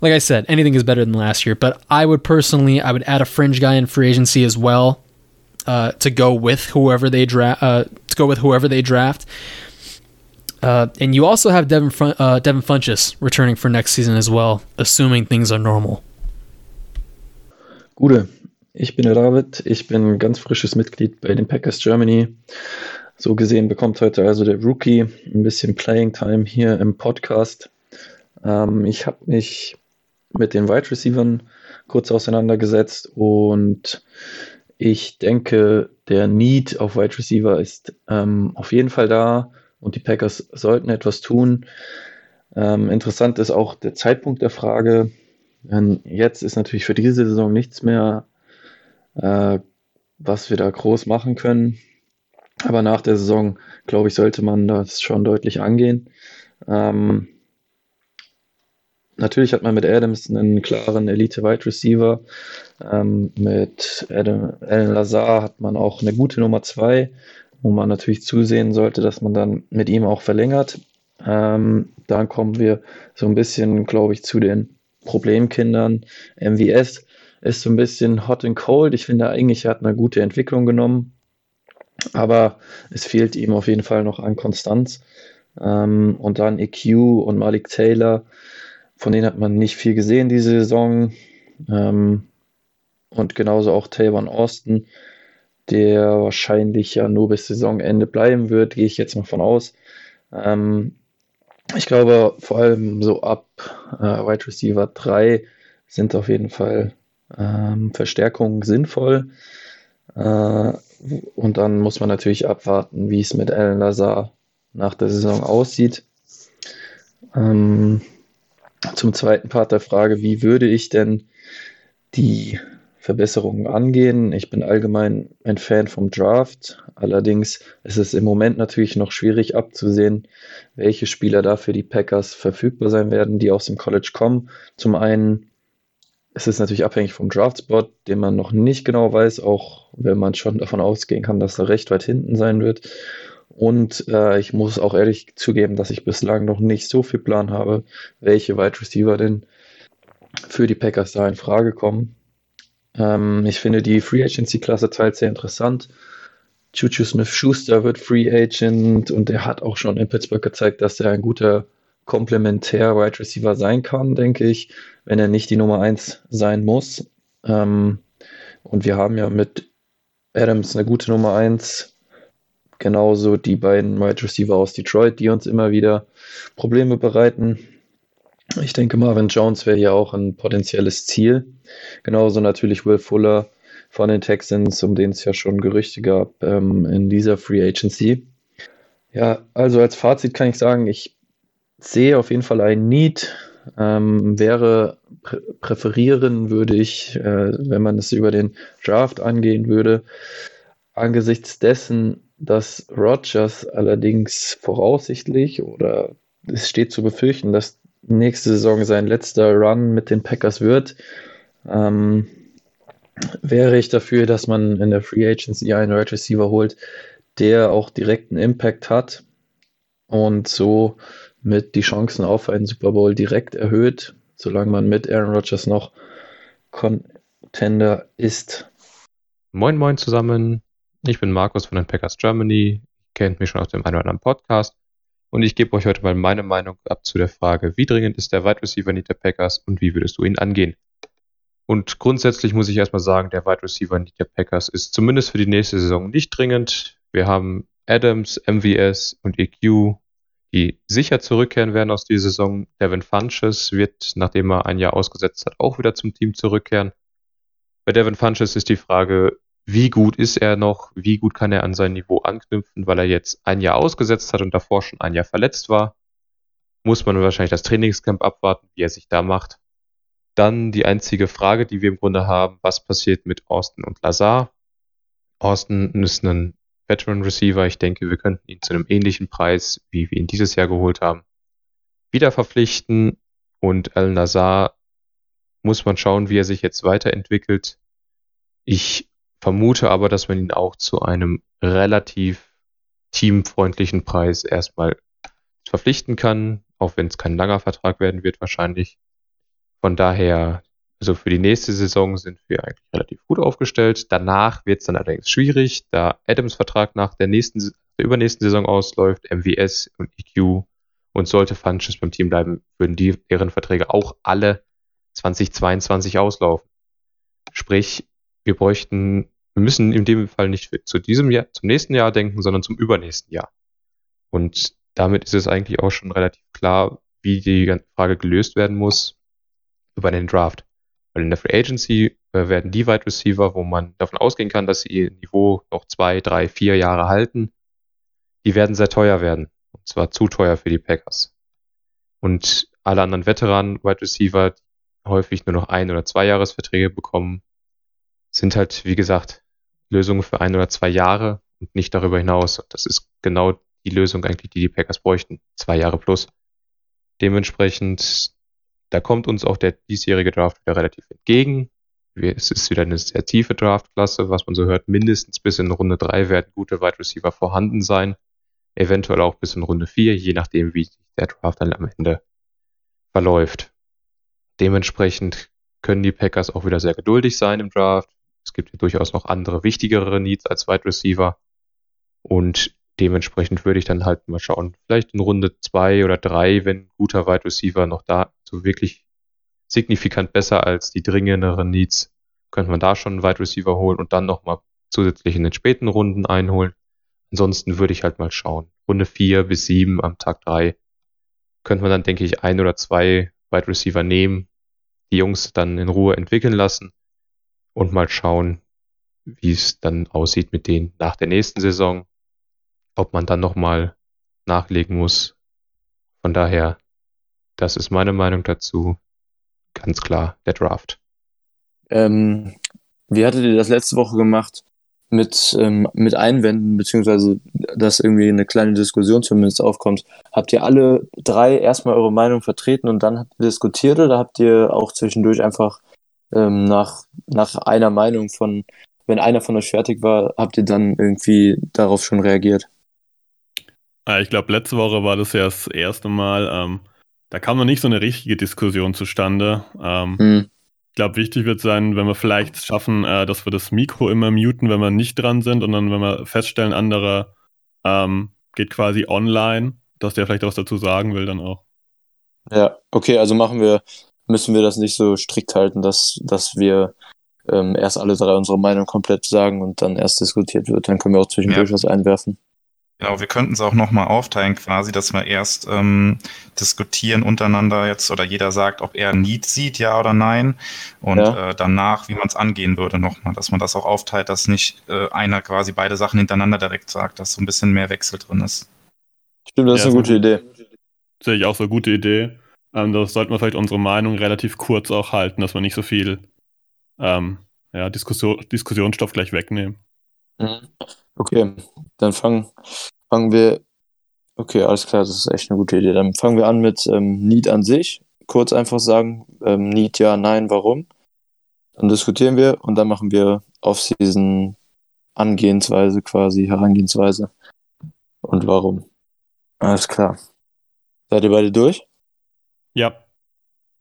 Like I said, anything is better than last year, but I would personally I would add a fringe guy in free agency as well uh, to go with whoever they draft uh, to go with whoever they draft. Uh, and you also have Devin Fun- uh, Devin Funches returning for next season as well, assuming things are normal. Gute, ich bin der David, ich bin ganz frisches Mitglied bei den Packers Germany. So gesehen bekommt heute also der Rookie ein bisschen Playing Time hier im Podcast. Ähm, ich habe mich mit den Wide Receivers kurz auseinandergesetzt und ich denke, der Need auf Wide Receiver ist ähm, auf jeden Fall da und die Packers sollten etwas tun. Ähm, interessant ist auch der Zeitpunkt der Frage. Denn jetzt ist natürlich für diese Saison nichts mehr äh, was wir da groß machen können. Aber nach der Saison, glaube ich, sollte man das schon deutlich angehen. Ähm, natürlich hat man mit Adams einen klaren Elite-Wide Receiver. Ähm, mit Adam, Alan Lazar hat man auch eine gute Nummer 2, wo man natürlich zusehen sollte, dass man dann mit ihm auch verlängert. Ähm, dann kommen wir so ein bisschen, glaube ich, zu den Problemkindern. MVS ist so ein bisschen hot and cold. Ich finde eigentlich, er hat eine gute Entwicklung genommen, aber es fehlt ihm auf jeden Fall noch an Konstanz. Ähm, und dann EQ und Malik Taylor, von denen hat man nicht viel gesehen diese Saison. Ähm, und genauso auch Tavon Austin, der wahrscheinlich ja nur bis Saisonende bleiben wird, gehe ich jetzt mal von aus. Ähm, ich glaube, vor allem so ab äh, Wide Receiver 3 sind auf jeden Fall ähm, Verstärkungen sinnvoll. Äh, und dann muss man natürlich abwarten, wie es mit Alan Lazar nach der Saison aussieht. Ähm, zum zweiten Part der Frage, wie würde ich denn die Verbesserungen angehen? Ich bin allgemein ein Fan vom Draft. Allerdings ist es im Moment natürlich noch schwierig abzusehen, welche Spieler da für die Packers verfügbar sein werden, die aus dem College kommen. Zum einen ist es natürlich abhängig vom Draftspot, den man noch nicht genau weiß, auch wenn man schon davon ausgehen kann, dass er recht weit hinten sein wird. Und äh, ich muss auch ehrlich zugeben, dass ich bislang noch nicht so viel Plan habe, welche Wide Receiver denn für die Packers da in Frage kommen. Ähm, ich finde die Free Agency-Klasse teils sehr interessant. Juju Smith-Schuster wird Free Agent und er hat auch schon in Pittsburgh gezeigt, dass er ein guter Komplementär-Wide Receiver sein kann, denke ich, wenn er nicht die Nummer 1 sein muss. Ähm, und wir haben ja mit Adams eine gute Nummer 1. Genauso die beiden Wide Receiver aus Detroit, die uns immer wieder Probleme bereiten. Ich denke, Marvin Jones wäre hier auch ein potenzielles Ziel. Genauso natürlich Will Fuller von den Texans, um den es ja schon Gerüchte gab ähm, in dieser Free Agency. Ja, also als Fazit kann ich sagen, ich sehe auf jeden Fall ein Need. Ähm, wäre prä präferieren würde ich, äh, wenn man es über den Draft angehen würde, angesichts dessen, dass Rogers allerdings voraussichtlich oder es steht zu befürchten, dass nächste Saison sein letzter Run mit den Packers wird, ähm, wäre ich dafür, dass man in der Free Agency einen Right Receiver holt, der auch direkten Impact hat und so mit die Chancen auf einen Super Bowl direkt erhöht, solange man mit Aaron Rodgers noch Contender ist. Moin Moin zusammen, ich bin Markus von den Packers Germany, kennt mich schon aus dem einen oder anderen Podcast und ich gebe euch heute mal meine Meinung ab zu der Frage, wie dringend ist der Wide Receiver Need der Packers und wie würdest du ihn angehen? Und grundsätzlich muss ich erstmal sagen, der Wide Receiver Need der Packers ist zumindest für die nächste Saison nicht dringend. Wir haben Adams, MVS und EQ, die sicher zurückkehren werden aus dieser Saison. Devin Funches wird, nachdem er ein Jahr ausgesetzt hat, auch wieder zum Team zurückkehren. Bei Devin Funches ist die Frage, wie gut ist er noch, wie gut kann er an sein Niveau anknüpfen, weil er jetzt ein Jahr ausgesetzt hat und davor schon ein Jahr verletzt war. Muss man wahrscheinlich das Trainingscamp abwarten, wie er sich da macht. Dann die einzige Frage, die wir im Grunde haben, was passiert mit Austin und Lazar? Austin ist ein Veteran Receiver. Ich denke, wir könnten ihn zu einem ähnlichen Preis, wie wir ihn dieses Jahr geholt haben, wieder verpflichten. Und Al Nazar muss man schauen, wie er sich jetzt weiterentwickelt. Ich vermute aber, dass man ihn auch zu einem relativ teamfreundlichen Preis erstmal verpflichten kann, auch wenn es kein langer Vertrag werden wird wahrscheinlich. Von daher, also für die nächste Saison sind wir eigentlich relativ gut aufgestellt. Danach wird es dann allerdings schwierig, da Adams Vertrag nach der nächsten, der übernächsten Saison ausläuft, MWS und EQ und sollte Funches beim Team bleiben, würden die deren Verträge auch alle 2022 auslaufen. Sprich, wir bräuchten, wir müssen in dem Fall nicht zu diesem Jahr, zum nächsten Jahr denken, sondern zum übernächsten Jahr. Und damit ist es eigentlich auch schon relativ klar, wie die Frage gelöst werden muss über den Draft. Weil in der Free Agency äh, werden die Wide Receiver, wo man davon ausgehen kann, dass sie ihr Niveau noch zwei, drei, vier Jahre halten, die werden sehr teuer werden. Und zwar zu teuer für die Packers. Und alle anderen Veteranen Wide Receiver, die häufig nur noch ein oder zwei Jahresverträge bekommen, sind halt, wie gesagt, Lösungen für ein oder zwei Jahre und nicht darüber hinaus. Das ist genau die Lösung eigentlich, die die Packers bräuchten. Zwei Jahre plus. Dementsprechend, da kommt uns auch der diesjährige Draft wieder relativ entgegen. Es ist wieder eine sehr tiefe Draftklasse, was man so hört. Mindestens bis in Runde drei werden gute Wide Receiver vorhanden sein. Eventuell auch bis in Runde vier, je nachdem, wie der Draft dann am Ende verläuft. Dementsprechend können die Packers auch wieder sehr geduldig sein im Draft. Es gibt ja durchaus noch andere wichtigere Needs als Wide Receiver. Und dementsprechend würde ich dann halt mal schauen, vielleicht in Runde zwei oder drei, wenn ein guter Wide Receiver noch da, so wirklich signifikant besser als die dringenderen Needs, könnte man da schon einen Wide Receiver holen und dann nochmal zusätzlich in den späten Runden einholen. Ansonsten würde ich halt mal schauen. Runde vier bis sieben am Tag drei könnte man dann, denke ich, ein oder zwei Wide Receiver nehmen, die Jungs dann in Ruhe entwickeln lassen und mal schauen, wie es dann aussieht mit denen nach der nächsten Saison, ob man dann nochmal nachlegen muss. Von daher, das ist meine Meinung dazu. Ganz klar, der Draft. Ähm, wie hattet ihr das letzte Woche gemacht mit, ähm, mit Einwänden, beziehungsweise dass irgendwie eine kleine Diskussion zumindest aufkommt? Habt ihr alle drei erstmal eure Meinung vertreten und dann habt ihr diskutiert oder habt ihr auch zwischendurch einfach ähm, nach, nach einer Meinung von, wenn einer von euch fertig war, habt ihr dann irgendwie darauf schon reagiert? Äh, ich glaube, letzte Woche war das ja das erste Mal. Ähm, da kam noch nicht so eine richtige Diskussion zustande. Ähm, hm. Ich glaube, wichtig wird sein, wenn wir vielleicht schaffen, äh, dass wir das Mikro immer muten, wenn wir nicht dran sind und dann, wenn wir feststellen, anderer ähm, geht quasi online, dass der vielleicht was dazu sagen will, dann auch. Ja, okay, also machen wir, müssen wir das nicht so strikt halten, dass, dass wir ähm, erst alle drei unsere Meinung komplett sagen und dann erst diskutiert wird. Dann können wir auch zwischendurch ja. was einwerfen. Genau, wir könnten es auch nochmal aufteilen quasi, dass wir erst ähm, diskutieren untereinander jetzt oder jeder sagt, ob er ein Need sieht, ja oder nein. Und ja. äh, danach, wie man es angehen würde nochmal, dass man das auch aufteilt, dass nicht äh, einer quasi beide Sachen hintereinander direkt sagt, dass so ein bisschen mehr Wechsel drin ist. Stimmt, das ja, ist eine gute Idee. Sehe ich auch so eine gute Idee. Ähm, da sollten wir vielleicht unsere Meinung relativ kurz auch halten, dass wir nicht so viel ähm, ja, Diskussion, Diskussionsstoff gleich wegnehmen. Mhm. Okay, dann fangen, fangen wir. Okay, alles klar, das ist echt eine gute Idee. Dann fangen wir an mit ähm, Need an sich. Kurz einfach sagen, ähm, Need ja, nein, warum. Dann diskutieren wir und dann machen wir Off-Season Angehensweise quasi, Herangehensweise. Und warum. Alles klar. Seid ihr beide durch? Ja.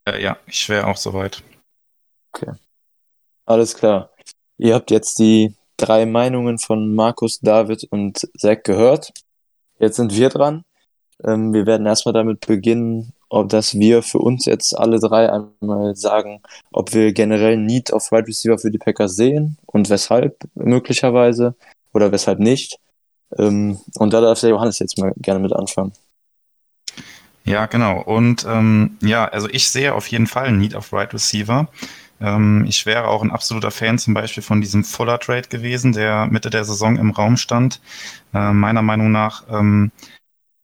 Äh, ja, ich wäre auch soweit. Okay. Alles klar. Ihr habt jetzt die drei Meinungen von Markus, David und Zack gehört. Jetzt sind wir dran. Ähm, wir werden erstmal damit beginnen, ob dass wir für uns jetzt alle drei einmal sagen, ob wir generell Need auf Wide Receiver für die Packers sehen und weshalb möglicherweise oder weshalb nicht. Ähm, und da darf der Johannes jetzt mal gerne mit anfangen. Ja, genau. Und ähm, ja, also ich sehe auf jeden Fall Need auf Wide Receiver. Ähm, ich wäre auch ein absoluter Fan zum Beispiel von diesem Fuller Trade gewesen, der Mitte der Saison im Raum stand. Äh, meiner Meinung nach ähm,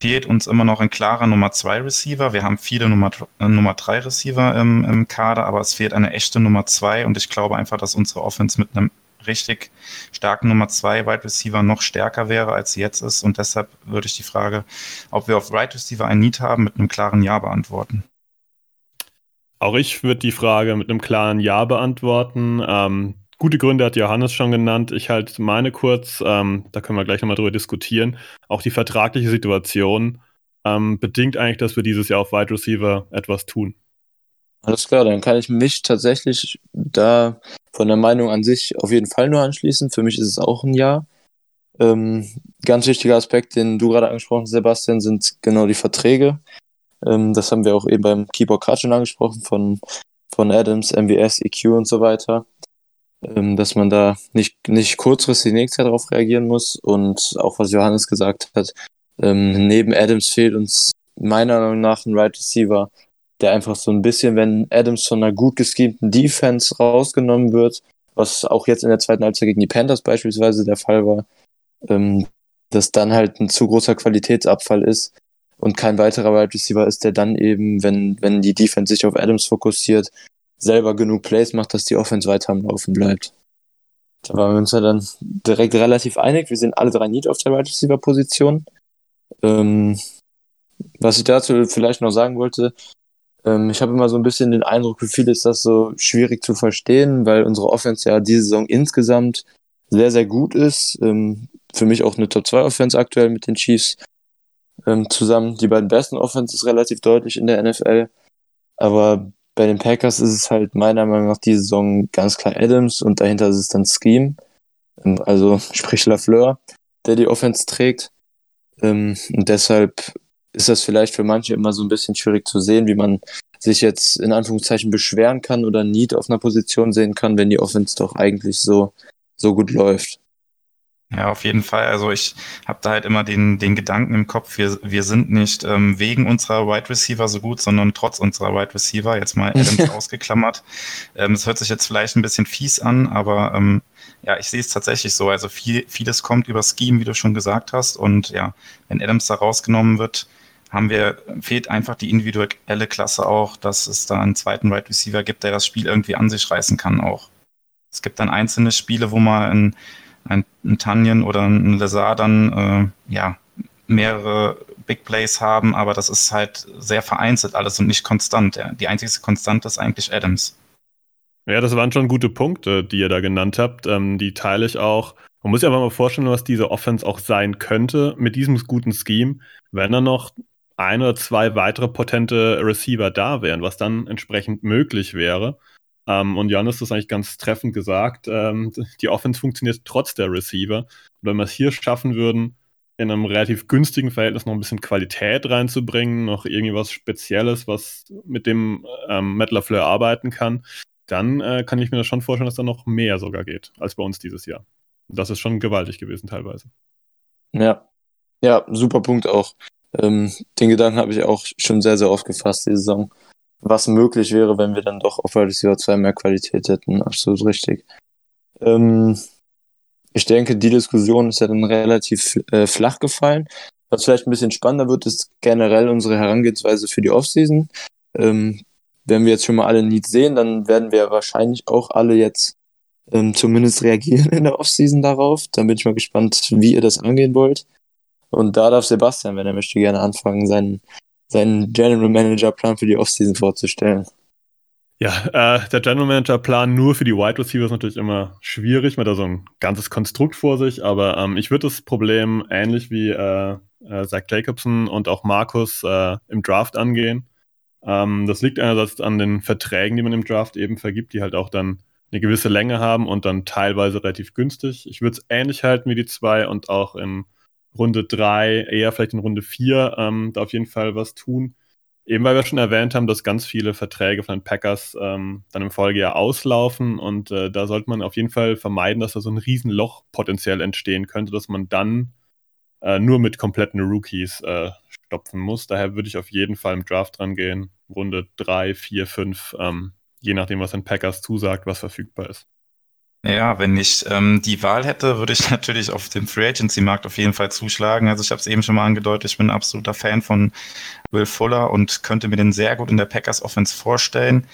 fehlt uns immer noch ein klarer Nummer 2 Receiver. Wir haben viele Nummer, äh, Nummer 3 Receiver im, im Kader, aber es fehlt eine echte Nummer 2 und ich glaube einfach, dass unsere Offense mit einem richtig starken Nummer 2 Wide Receiver noch stärker wäre, als sie jetzt ist. Und deshalb würde ich die Frage, ob wir auf Wide Receiver ein Need haben, mit einem klaren Ja beantworten. Auch ich würde die Frage mit einem klaren Ja beantworten. Ähm, gute Gründe hat Johannes schon genannt. Ich halte meine kurz, ähm, da können wir gleich nochmal drüber diskutieren. Auch die vertragliche Situation ähm, bedingt eigentlich, dass wir dieses Jahr auf Wide Receiver etwas tun. Alles klar, dann kann ich mich tatsächlich da von der Meinung an sich auf jeden Fall nur anschließen. Für mich ist es auch ein Ja. Ähm, ganz wichtiger Aspekt, den du gerade angesprochen hast, Sebastian, sind genau die Verträge. Ähm, das haben wir auch eben beim Keyboard Card schon angesprochen von, von Adams, MWS, EQ und so weiter. Ähm, dass man da nicht, nicht kurzfristig die nächste Zeit darauf reagieren muss. Und auch was Johannes gesagt hat, ähm, neben Adams fehlt uns meiner Meinung nach ein Right Receiver, der einfach so ein bisschen, wenn Adams von einer gut geschemten Defense rausgenommen wird, was auch jetzt in der zweiten Halbzeit gegen die Panthers beispielsweise der Fall war, ähm, dass dann halt ein zu großer Qualitätsabfall ist, und kein weiterer Wide Receiver ist, der dann eben, wenn, wenn die Defense sich auf Adams fokussiert, selber genug Plays macht, dass die Offense weiter am Laufen bleibt. Da waren wir uns ja dann direkt relativ einig. Wir sind alle drei Need auf der Wide Receiver Position. Ähm, was ich dazu vielleicht noch sagen wollte, ähm, ich habe immer so ein bisschen den Eindruck, für viele ist das so schwierig zu verstehen, weil unsere Offense ja diese Saison insgesamt sehr, sehr gut ist. Ähm, für mich auch eine Top 2 Offense aktuell mit den Chiefs ähm, zusammen. Die beiden besten Offenses relativ deutlich in der NFL. Aber bei den Packers ist es halt meiner Meinung nach die Saison ganz klar Adams und dahinter ist es dann Scheme. Ähm, also sprich Lafleur, der die Offense trägt. Ähm, und deshalb ist das vielleicht für manche immer so ein bisschen schwierig zu sehen, wie man sich jetzt in Anführungszeichen beschweren kann oder Need auf einer Position sehen kann, wenn die Offense doch eigentlich so, so gut läuft. Ja, auf jeden Fall. Also ich habe da halt immer den, den Gedanken im Kopf, wir, wir sind nicht ähm, wegen unserer Wide Receiver so gut, sondern trotz unserer Wide Receiver, jetzt mal Adams ausgeklammert. Ähm, es hört sich jetzt vielleicht ein bisschen fies an, aber ähm, ja, ich sehe es tatsächlich so. Also viel, vieles kommt über Scheme, wie du schon gesagt hast. Und ja, wenn Adams da rausgenommen wird, haben wir, fehlt einfach die individuelle Klasse auch, dass es da einen zweiten Wide Receiver gibt, der das Spiel irgendwie an sich reißen kann auch. Es gibt dann einzelne Spiele, wo man ein, ein, ein Tanjen oder ein Lazar dann äh, ja mehrere Big Plays haben, aber das ist halt sehr vereinzelt alles und nicht konstant. Die einzige Konstante ist eigentlich Adams. Ja, das waren schon gute Punkte, die ihr da genannt habt. Ähm, die teile ich auch. Man muss sich einfach mal vorstellen, was diese Offense auch sein könnte mit diesem guten Scheme, wenn da noch ein oder zwei weitere potente Receiver da wären, was dann entsprechend möglich wäre. Ähm, und Jan ist das eigentlich ganz treffend gesagt. Ähm, die Offense funktioniert trotz der Receiver. Und wenn wir es hier schaffen würden, in einem relativ günstigen Verhältnis noch ein bisschen Qualität reinzubringen, noch irgendwie was Spezielles, was mit dem ähm, Matt LaFleur arbeiten kann, dann äh, kann ich mir das schon vorstellen, dass da noch mehr sogar geht als bei uns dieses Jahr. Das ist schon gewaltig gewesen teilweise. Ja, ja, super Punkt auch. Ähm, den Gedanken habe ich auch schon sehr, sehr oft gefasst, die Saison. Was möglich wäre, wenn wir dann doch auf Wide Receiver 2 mehr Qualität hätten. Absolut richtig. Ähm, ich denke, die Diskussion ist ja dann relativ äh, flach gefallen. Was vielleicht ein bisschen spannender wird, ist generell unsere Herangehensweise für die Offseason. Ähm, wenn wir jetzt schon mal alle Needs sehen, dann werden wir wahrscheinlich auch alle jetzt ähm, zumindest reagieren in der Offseason darauf. Dann bin ich mal gespannt, wie ihr das angehen wollt. Und da darf Sebastian, wenn er möchte, gerne anfangen, seinen, seinen General Manager Plan für die Offseason vorzustellen. Ja, äh, der General Manager Plan nur für die Wide Receiver ist natürlich immer schwierig, man hat da so ein ganzes Konstrukt vor sich, aber ähm, ich würde das Problem ähnlich wie äh, äh, Zach Jacobson und auch Markus äh, im Draft angehen. Ähm, das liegt einerseits an den Verträgen, die man im Draft eben vergibt, die halt auch dann eine gewisse Länge haben und dann teilweise relativ günstig. Ich würde es ähnlich halten wie die zwei und auch in Runde drei, eher vielleicht in Runde vier, ähm, da auf jeden Fall was tun. Eben weil wir schon erwähnt haben, dass ganz viele Verträge von den Packers ähm, dann im Folgejahr auslaufen und äh, da sollte man auf jeden Fall vermeiden, dass da so ein Riesenloch potenziell entstehen könnte, dass man dann äh, nur mit kompletten Rookies äh, stopfen muss. Daher würde ich auf jeden Fall im Draft dran gehen. Runde 3, 4, 5, ähm, je nachdem, was den Packers zusagt, was verfügbar ist. Ja, wenn ich ähm, die Wahl hätte, würde ich natürlich auf dem Free Agency Markt auf jeden Fall zuschlagen. Also ich habe es eben schon mal angedeutet, ich bin ein absoluter Fan von Will Fuller und könnte mir den sehr gut in der Packers Offense vorstellen.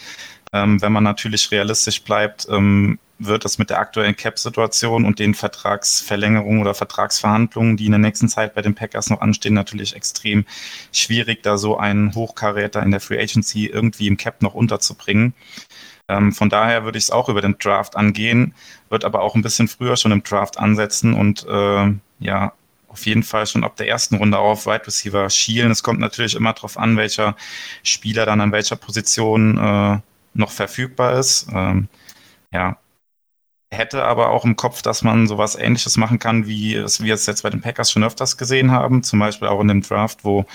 Ähm, wenn man natürlich realistisch bleibt, ähm, wird es mit der aktuellen Cap-Situation und den Vertragsverlängerungen oder Vertragsverhandlungen, die in der nächsten Zeit bei den Packers noch anstehen, natürlich extrem schwierig, da so einen Hochkaräter in der Free Agency irgendwie im Cap noch unterzubringen. Ähm, von daher würde ich es auch über den Draft angehen, wird aber auch ein bisschen früher schon im Draft ansetzen und äh, ja, auf jeden Fall schon ab der ersten Runde auf Wide Receiver schielen. Es kommt natürlich immer darauf an, welcher Spieler dann an welcher Position äh, noch verfügbar ist. Ähm, ja, hätte aber auch im Kopf, dass man sowas ähnliches machen kann, wie es wir es jetzt bei den Packers schon öfters gesehen haben, zum Beispiel auch in dem Draft, wo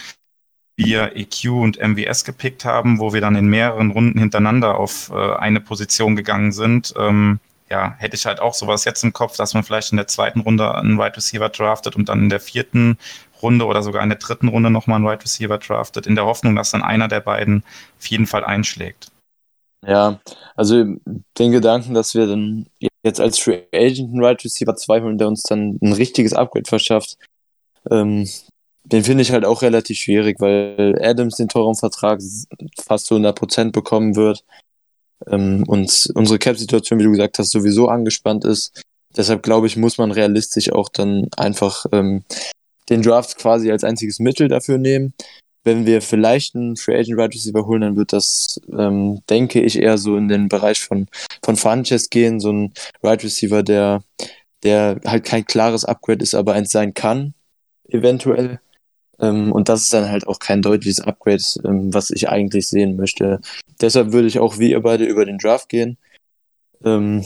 wir EQ und MWS gepickt haben, wo wir dann in mehreren Runden hintereinander auf äh, eine Position gegangen sind. Ähm, ja, hätte ich halt auch sowas jetzt im Kopf, dass man vielleicht in der zweiten Runde einen Wide Receiver draftet und dann in der vierten Runde oder sogar in der dritten Runde nochmal einen Wide Receiver draftet, in der Hoffnung, dass dann einer der beiden auf jeden Fall einschlägt. Ja, also den Gedanken, dass wir dann jetzt als Free Agent einen Wide Receiver 2 holen, der uns dann ein richtiges Upgrade verschafft, ähm, den finde ich halt auch relativ schwierig, weil Adams den teuren Vertrag fast zu 100% bekommen wird ähm, und unsere Cap-Situation, wie du gesagt hast, sowieso angespannt ist. Deshalb glaube ich, muss man realistisch auch dann einfach ähm, den Draft quasi als einziges Mittel dafür nehmen wenn wir vielleicht einen Free Agent Wide Receiver holen, dann wird das, ähm, denke ich, eher so in den Bereich von, von Funches gehen, so ein Wide Receiver, der, der halt kein klares Upgrade ist, aber eins sein kann, eventuell. Ähm, und das ist dann halt auch kein deutliches Upgrade, ähm, was ich eigentlich sehen möchte. Deshalb würde ich auch wie ihr beide über den Draft gehen. Ähm,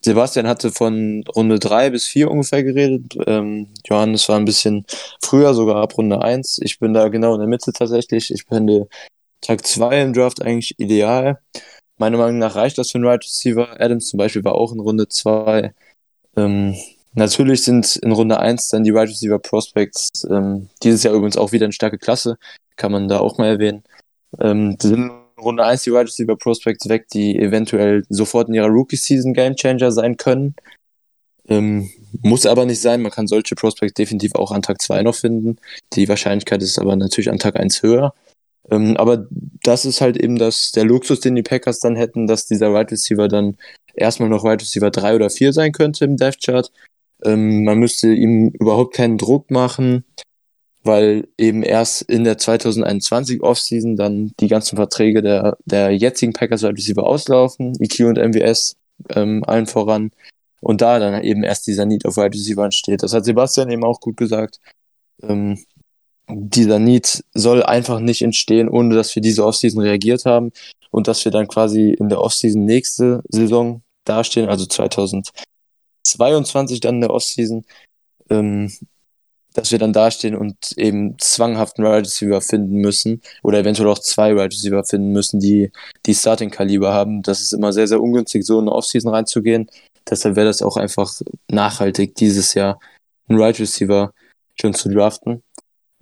Sebastian hatte von Runde 3 bis 4 ungefähr geredet. Ähm, Johannes war ein bisschen früher, sogar ab Runde 1. Ich bin da genau in der Mitte tatsächlich. Ich finde Tag 2 im Draft eigentlich ideal. Meiner Meinung nach reicht das für einen Right Receiver. Adams zum Beispiel war auch in Runde 2. Ähm, natürlich sind in Runde 1 dann die Wide Receiver Prospects ähm, dieses Jahr übrigens auch wieder eine starke Klasse, kann man da auch mal erwähnen. Ähm, sind in Runde 1 die Wide Receiver Prospects weg, die eventuell sofort in ihrer Rookie-Season Game Changer sein können. Ähm, muss aber nicht sein, man kann solche Prospects definitiv auch an Tag 2 noch finden. Die Wahrscheinlichkeit ist aber natürlich an Tag 1 höher. Ähm, aber das ist halt eben das, der Luxus, den die Packers dann hätten, dass dieser Wide Receiver dann erstmal noch Wide Receiver 3 oder 4 sein könnte im Death Chart. Ähm, man müsste ihm überhaupt keinen Druck machen, weil eben erst in der 2021 Offseason dann die ganzen Verträge der, der jetzigen Packers Wide Receiver auslaufen, EQ und MWS ähm, allen voran. Und da dann eben erst dieser Need auf Wide Receiver entsteht. Das hat Sebastian eben auch gut gesagt. Ähm, dieser Need soll einfach nicht entstehen, ohne dass wir diese Offseason reagiert haben und dass wir dann quasi in der Offseason nächste Saison dastehen, also 2022 dann in der Offseason, ähm, dass wir dann dastehen und eben zwanghaft einen Wide Receiver finden müssen oder eventuell auch zwei Wide Receiver finden müssen, die die Starting-Kaliber haben. Das ist immer sehr, sehr ungünstig, so in eine Offseason reinzugehen. Deshalb wäre das auch einfach nachhaltig, dieses Jahr einen Wide Receiver schon zu draften.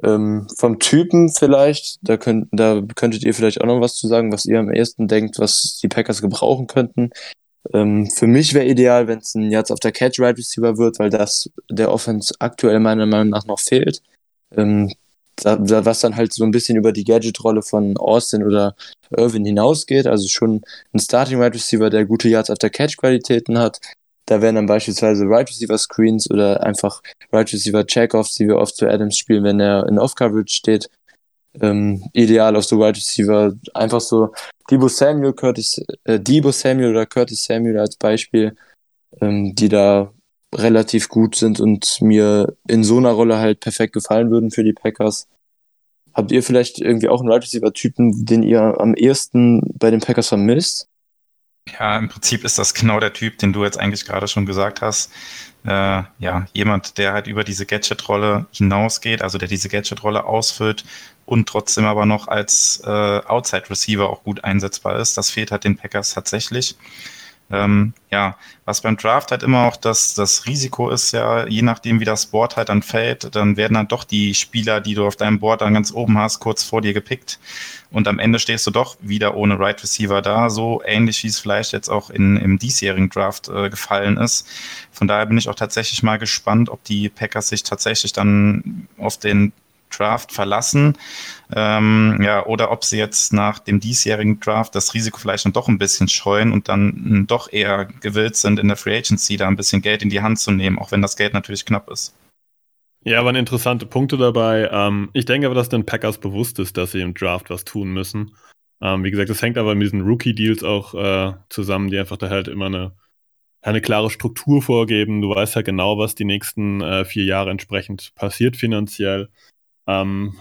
Ähm, vom Typen vielleicht, da, könnt, da könntet ihr vielleicht auch noch was zu sagen, was ihr am ehesten denkt, was die Packers gebrauchen könnten. Ähm, für mich wäre ideal, wenn es ein Yards auf der Catch Right Receiver wird, weil das der Offense aktuell meiner Meinung nach noch fehlt. Ähm, da, da, was dann halt so ein bisschen über die Gadget-Rolle von Austin oder Irvin hinausgeht. Also schon ein Starting Right Receiver, der gute Yards auf der Catch-Qualitäten hat, da wären dann beispielsweise Right Receiver Screens oder einfach Right Receiver Checkoffs, die wir oft für Adams spielen, wenn er in Off-Coverage steht. Ähm, ideal auf so Right Receiver. Einfach so Debo Samuel, Curtis, äh, Debo Samuel oder Curtis Samuel als Beispiel, ähm, die da relativ gut sind und mir in so einer Rolle halt perfekt gefallen würden für die Packers. Habt ihr vielleicht irgendwie auch einen Right Receiver Typen, den ihr am ehesten bei den Packers vermisst? Ja, im Prinzip ist das genau der Typ, den du jetzt eigentlich gerade schon gesagt hast. Äh, ja, jemand, der halt über diese Gadget-Rolle hinausgeht, also der diese Gadget-Rolle ausfüllt und trotzdem aber noch als äh, Outside-Receiver auch gut einsetzbar ist. Das fehlt halt den Packers tatsächlich. Ähm, ja, was beim Draft halt immer auch das, das Risiko ist, ja, je nachdem wie das Board halt dann fällt, dann werden dann doch die Spieler, die du auf deinem Board dann ganz oben hast, kurz vor dir gepickt. Und am Ende stehst du doch wieder ohne Right Receiver da, so ähnlich wie es vielleicht jetzt auch in, im diesjährigen Draft äh, gefallen ist. Von daher bin ich auch tatsächlich mal gespannt, ob die Packers sich tatsächlich dann auf den Draft verlassen. Ähm, ja, oder ob sie jetzt nach dem diesjährigen Draft das Risiko vielleicht dann doch ein bisschen scheuen und dann doch eher gewillt sind, in der Free Agency da ein bisschen Geld in die Hand zu nehmen, auch wenn das Geld natürlich knapp ist. Ja, waren interessante Punkte dabei. Ähm, ich denke aber, dass den Packers bewusst ist, dass sie im Draft was tun müssen. Ähm, wie gesagt, das hängt aber mit diesen Rookie-Deals auch äh, zusammen, die einfach da halt immer eine, eine klare Struktur vorgeben. Du weißt ja genau, was die nächsten äh, vier Jahre entsprechend passiert finanziell. Ähm,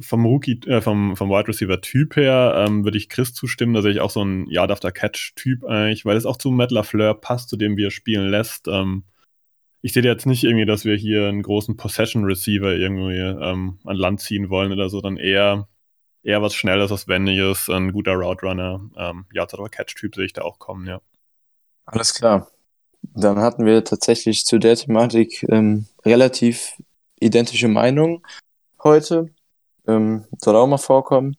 vom Rookie, äh, vom, vom Wide Receiver Typ her ähm, würde ich Chris zustimmen. Da sehe ich auch so ein Yard After Catch Typ eigentlich, weil es auch zu Matt LaFleur passt, zu dem wir spielen lässt. Ähm, ich sehe jetzt nicht irgendwie, dass wir hier einen großen Possession Receiver irgendwie ähm, an Land ziehen wollen oder so, dann eher, eher was Schnelles, was Wendiges, ein guter Route Runner. Ähm, Yard After Catch Typ sehe ich da auch kommen, ja. Alles klar. Dann hatten wir tatsächlich zu der Thematik ähm, relativ identische Meinungen heute. Ähm, soll auch mal vorkommen.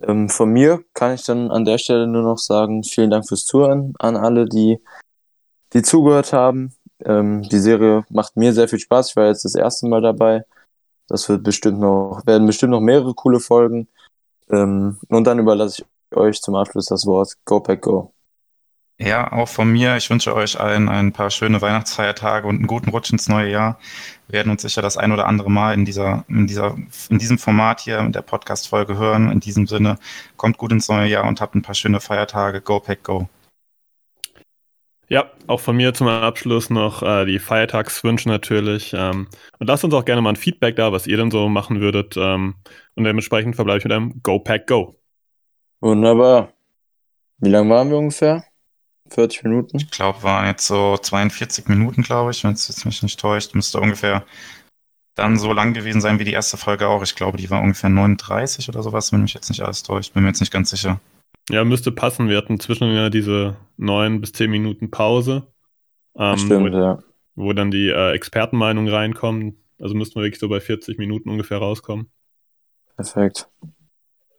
Ähm, von mir kann ich dann an der Stelle nur noch sagen, vielen Dank fürs Zuhören an alle, die, die zugehört haben. Ähm, die Serie macht mir sehr viel Spaß. Ich war jetzt das erste Mal dabei. Das wird bestimmt noch, werden bestimmt noch mehrere coole Folgen. Ähm, und dann überlasse ich euch zum Abschluss das Wort. Go Pack Go. Ja, auch von mir. Ich wünsche euch allen ein paar schöne Weihnachtsfeiertage und einen guten Rutsch ins neue Jahr. Wir werden uns sicher das ein oder andere Mal in dieser, in dieser, in diesem Format hier in der Podcast-Folge hören. In diesem Sinne, kommt gut ins neue Jahr und habt ein paar schöne Feiertage. Go Pack Go. Ja, auch von mir zum Abschluss noch äh, die Feiertagswünsche natürlich. Ähm, und lasst uns auch gerne mal ein Feedback da, was ihr denn so machen würdet. Ähm, und dementsprechend verbleibe ich mit einem Go Pack Go. Wunderbar. Wie lange waren wir ungefähr? 40 Minuten? Ich glaube, waren jetzt so 42 Minuten, glaube ich, wenn es jetzt mich nicht täuscht. Müsste ungefähr dann so lang gewesen sein wie die erste Folge auch. Ich glaube, die war ungefähr 39 oder sowas, wenn mich jetzt nicht alles täuscht. Bin mir jetzt nicht ganz sicher. Ja, müsste passen. Wir hatten zwischen ja diese 9 bis 10 Minuten Pause. Ähm, Stimmt, wo, ja. wo dann die äh, Expertenmeinung reinkommen. Also müssten wir wirklich so bei 40 Minuten ungefähr rauskommen. Perfekt.